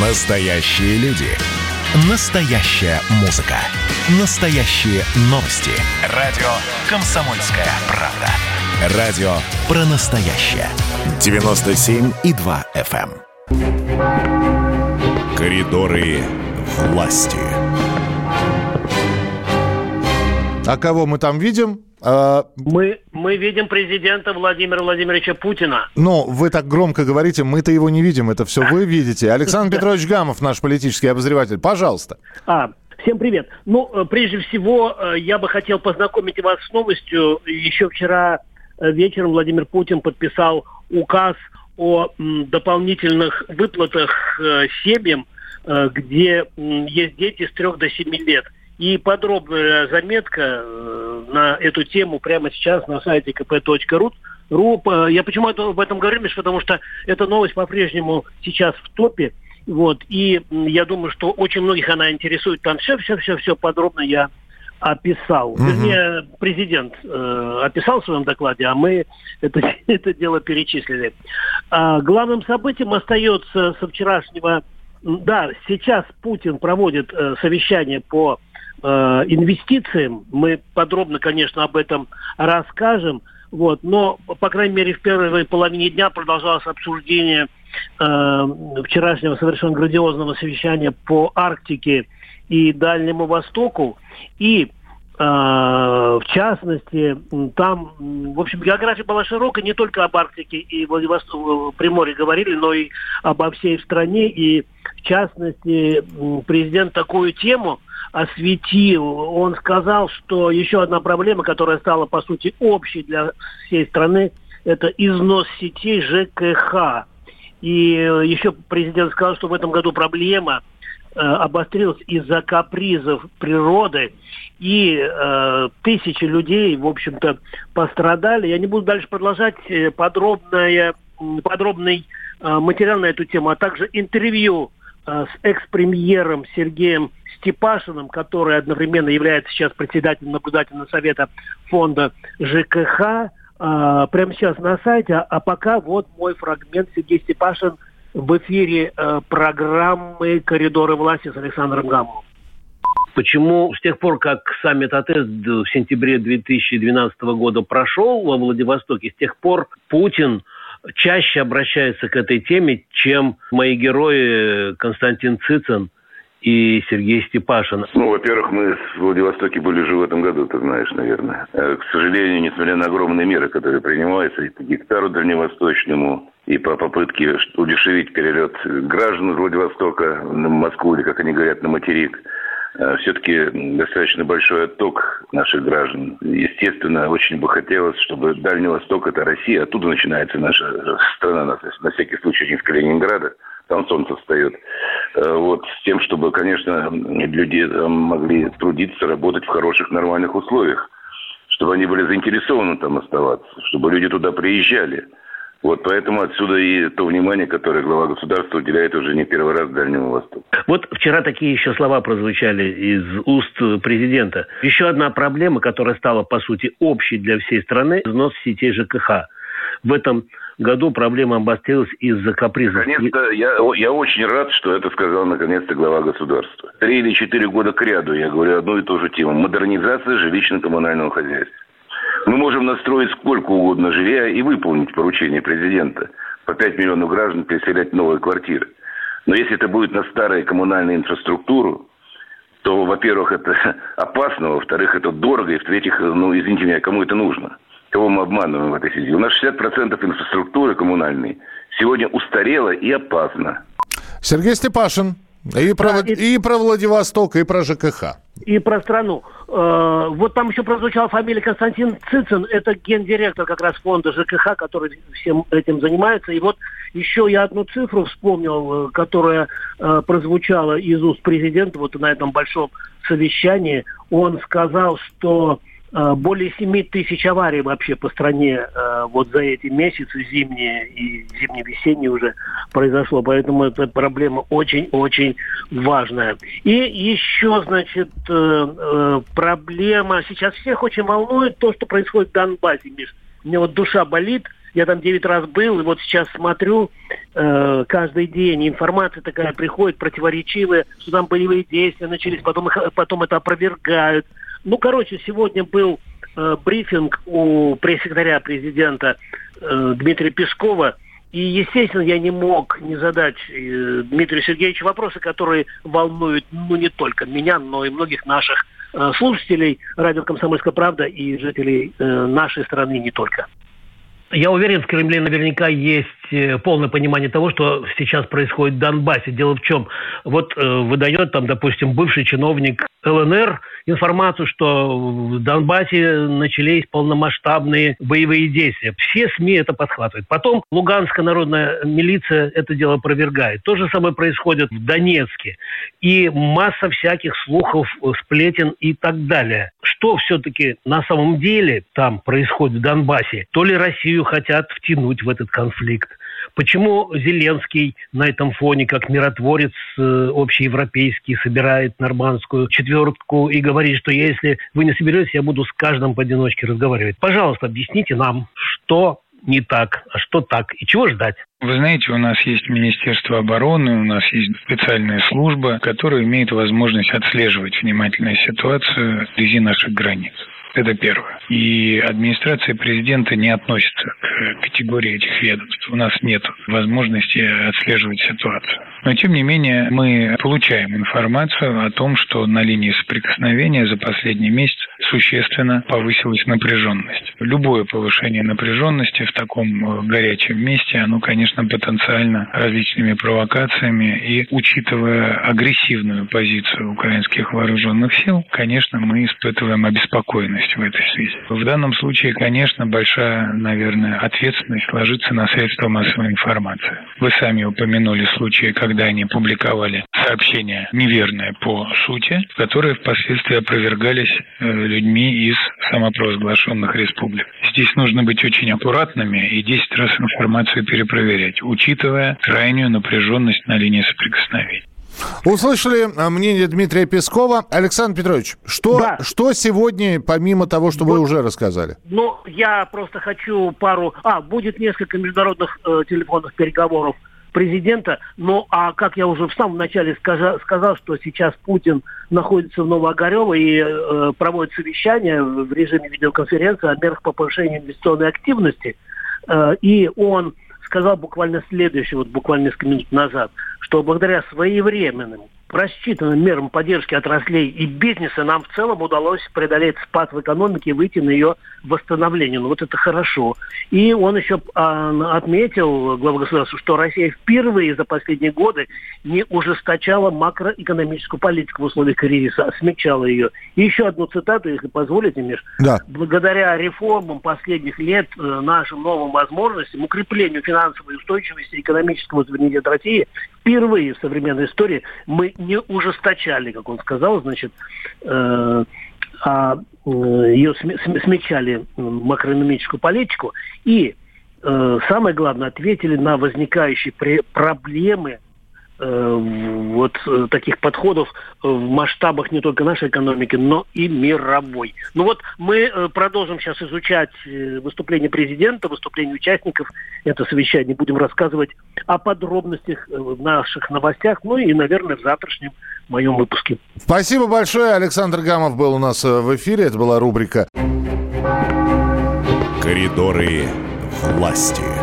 Настоящие люди. Настоящая музыка. Настоящие новости. Радио «Комсомольская правда». Радио про настоящее. 97,2 FM. эм. Коридоры власти. А кого мы там видим? А, Мы, мы видим президента Владимира Владимировича Путина. ну, вы так громко говорите, мы-то его не видим, это все вы видите. Александр Петрович Гамов, наш политический обозреватель, пожалуйста. А, всем привет. Ну, э, прежде всего, э, я бы хотел познакомить вас с новостью. Еще вчера э, вечером Владимир Путин подписал указ о дополнительных выплатах семьям, где есть дети с 3 до 7 лет. И подробная заметка э, на эту тему прямо сейчас на сайте kp.ru. Ру, э, Я почему об этом говорю, Миш, потому что эта новость по-прежнему сейчас в топе. Вот, и я думаю, что очень многих она интересует. Там все-все-все-все подробно я описал. Мгм. Вернее, президент э, описал в своем докладе, а мы это, это дело перечислили. А, главным событием остается со вчерашнего... Да, сейчас Путин проводит э, совещание по э, инвестициям. Мы подробно, конечно, об этом расскажем. Вот, но, по крайней мере, в первой половине дня продолжалось обсуждение э, вчерашнего совершенно грандиозного совещания по Арктике и Дальнему Востоку. И э, в частности, там, в общем, география была широкая, не только об Арктике и Владивосток, Приморье говорили, но и обо всей стране. И, в частности, президент такую тему осветил. Он сказал, что еще одна проблема, которая стала, по сути, общей для всей страны, это износ сетей ЖКХ. И э, еще президент сказал, что в этом году проблема э, обострилась из-за капризов природы, и э, тысячи людей, в общем-то, пострадали. Я не буду дальше продолжать э, подробное, подробный э, материал на эту тему, а также интервью с экс-премьером Сергеем Степашиным, который одновременно является сейчас председателем наблюдательного совета фонда ЖКХ, э, прямо сейчас на сайте. А пока вот мой фрагмент Сергей Степашин в эфире э, программы «Коридоры власти» с Александром Гамовым. Почему с тех пор, как саммит АТЭС в сентябре 2012 года прошел во Владивостоке, с тех пор Путин чаще обращается к этой теме, чем мои герои Константин Цицин и Сергей Степашин. Ну, во-первых, мы в Владивостоке были уже в этом году, ты знаешь, наверное. Э, К сожалению, несмотря на огромные меры, которые принимаются и по гектару дальневосточному, и по попытке удешевить перелет граждан из Владивостока на Москву, или, как они говорят, на материк, все-таки достаточно большой отток наших граждан. Естественно, очень бы хотелось, чтобы Дальний Восток – это Россия, оттуда начинается наша страна, на, всякий случай, не с Калининграда, там солнце встает. Э, Вот, с тем, чтобы, конечно, люди могли трудиться, работать в хороших, нормальных условиях, чтобы они были заинтересованы там оставаться, чтобы люди туда приезжали. Вот поэтому отсюда и то внимание, которое глава государства уделяет уже не первый раз Дальнему Востоку. Вот вчера такие еще слова прозвучали из уст президента. Еще одна проблема, которая стала, по сути, общей для всей страны – износ сетей ЖКХ. В этом году проблема обострилась из-за капризов. Наконец-то я, я очень рад, что это сказал наконец-то глава государства. Три или четыре года к ряду я говорю одну и ту же тему. Модернизация жилищно-коммунального хозяйства. Мы можем настроить сколько угодно жилья и выполнить поручение президента. По 5 миллионов граждан переселять в новые квартиры. Но если это будет на старую коммунальную инфраструктуру, то, во-первых, это опасно, во-вторых, это дорого, и в-третьих, ну, извините меня, кому это нужно? Кого мы обманываем в этой связи? У нас 60% инфраструктуры коммунальной сегодня устарела и опасна. Сергей Степашин. И про, Да, и- и про Владивосток, и про ЖКХ. И про страну. Э, Вот там еще прозвучала фамилия Константин Цицин. Это гендиректор как раз фонда ЖКХ, который всем этим занимается. И вот еще я одну цифру вспомнил, э, которая э, прозвучала из уст президента вот на этом большом совещании. Он сказал, что э, более 7 тысяч аварий вообще по стране э, вот за эти месяцы, зимние и зимне-весенние уже произошло. Поэтому эта проблема очень-очень важная. И еще, значит, э, э, проблема, сейчас всех очень волнует то, что происходит в Донбассе, Миш. Мне вот душа болит, Я там 9 раз был, и вот сейчас смотрю э, каждый день. Информация такая приходит, противоречивая, что там боевые действия начались, потом, их, потом это опровергают. Ну, короче, сегодня был э, брифинг у пресс-секретаря президента э, Дмитрия Пескова – и, естественно, я не мог не задать э, Дмитрию Сергеевичу вопросы, которые волнуют, ну, не только меня, но и многих наших э, слушателей радио «Комсомольская правда» и жителей э, нашей страны не только. Я уверен, в Кремле наверняка есть э, полное понимание того, что сейчас происходит в Донбассе. Дело в чем? Вот э, выдает там, допустим, бывший чиновник ЛНР информацию, что в Донбассе начались полномасштабные боевые действия. Все СМИ это подхватывают. Потом Луганская народная милиция это дело опровергает. То же самое происходит в Донецке. И масса всяких слухов, сплетен и так далее. Что все-таки на самом деле там происходит в Донбассе? То ли Россию хотят втянуть в этот конфликт, Почему Зеленский на этом фоне, как миротворец э, общеевропейский, собирает нормандскую четвертку и говорит, что если вы не соберетесь, я буду с каждым поодиночке разговаривать. Пожалуйста, объясните нам, что не так, а что так и чего ждать? Вы знаете, у нас есть Министерство обороны, у нас есть специальная служба, которая имеет возможность отслеживать внимательно ситуацию вблизи наших границ. Это первое. И администрация президента не относится к категории этих ведомств. У нас нет возможности отслеживать ситуацию. Но, тем не менее, мы получаем информацию о том, что на линии соприкосновения за последний месяц существенно повысилась напряженность. Любое повышение напряженности в таком э, горячем месте, оно, конечно, потенциально различными провокациями. И учитывая агрессивную позицию украинских вооруженных сил, конечно, мы испытываем обеспокоенность в этой связи. В данном случае, конечно, большая, наверное, ответственность ложится на средства массовой информации. Вы сами упомянули случаи, когда они публиковали сообщения неверные по сути, которые впоследствии опровергались э, людьми из самопровозглашенных республик. Здесь нужно быть очень аккуратными и 10 раз информацию перепроверять, учитывая крайнюю напряженность на линии соприкосновения. Услышали э, мнение Дмитрия Пескова. Александр Петрович, что, да. что сегодня, помимо того, что вот, вы уже рассказали? Ну, я просто хочу пару... А, будет несколько международных э, телефонных переговоров президента. Ну, а как я уже в самом начале сказал, сказал что сейчас Путин находится в Новоогарево и э, проводит совещание в режиме видеоконференции о мерах по повышению инвестиционной активности. Э, и он сказал буквально следующее, вот буквально несколько минут назад, что благодаря своевременным просчитанным мерам поддержки отраслей и бизнеса нам в целом удалось преодолеть спад в экономике и выйти на ее восстановление. Ну вот это хорошо. И он еще а, отметил, глава государства, что Россия впервые за последние годы не ужесточала макроэкономическую политику в условиях кризиса, а смягчала ее. И еще одну цитату, если позволите, Миш. Да. Благодаря реформам последних лет, э, нашим новым возможностям, укреплению финансовой устойчивости экономического суверенитета России, впервые в современной истории мы не ужесточали, как он сказал, значит, э, а э, ее смягчали макроэкономическую политику и э, самое главное ответили на возникающие проблемы вот э, таких подходов в масштабах не только нашей экономики, но и мировой. Ну вот мы э, продолжим сейчас изучать выступление президента, выступление участников этого совещания, будем рассказывать о подробностях в наших новостях, ну и, наверное, в завтрашнем моем выпуске. Спасибо большое. Александр Гамов был у нас в эфире. Это была рубрика «Коридоры власти».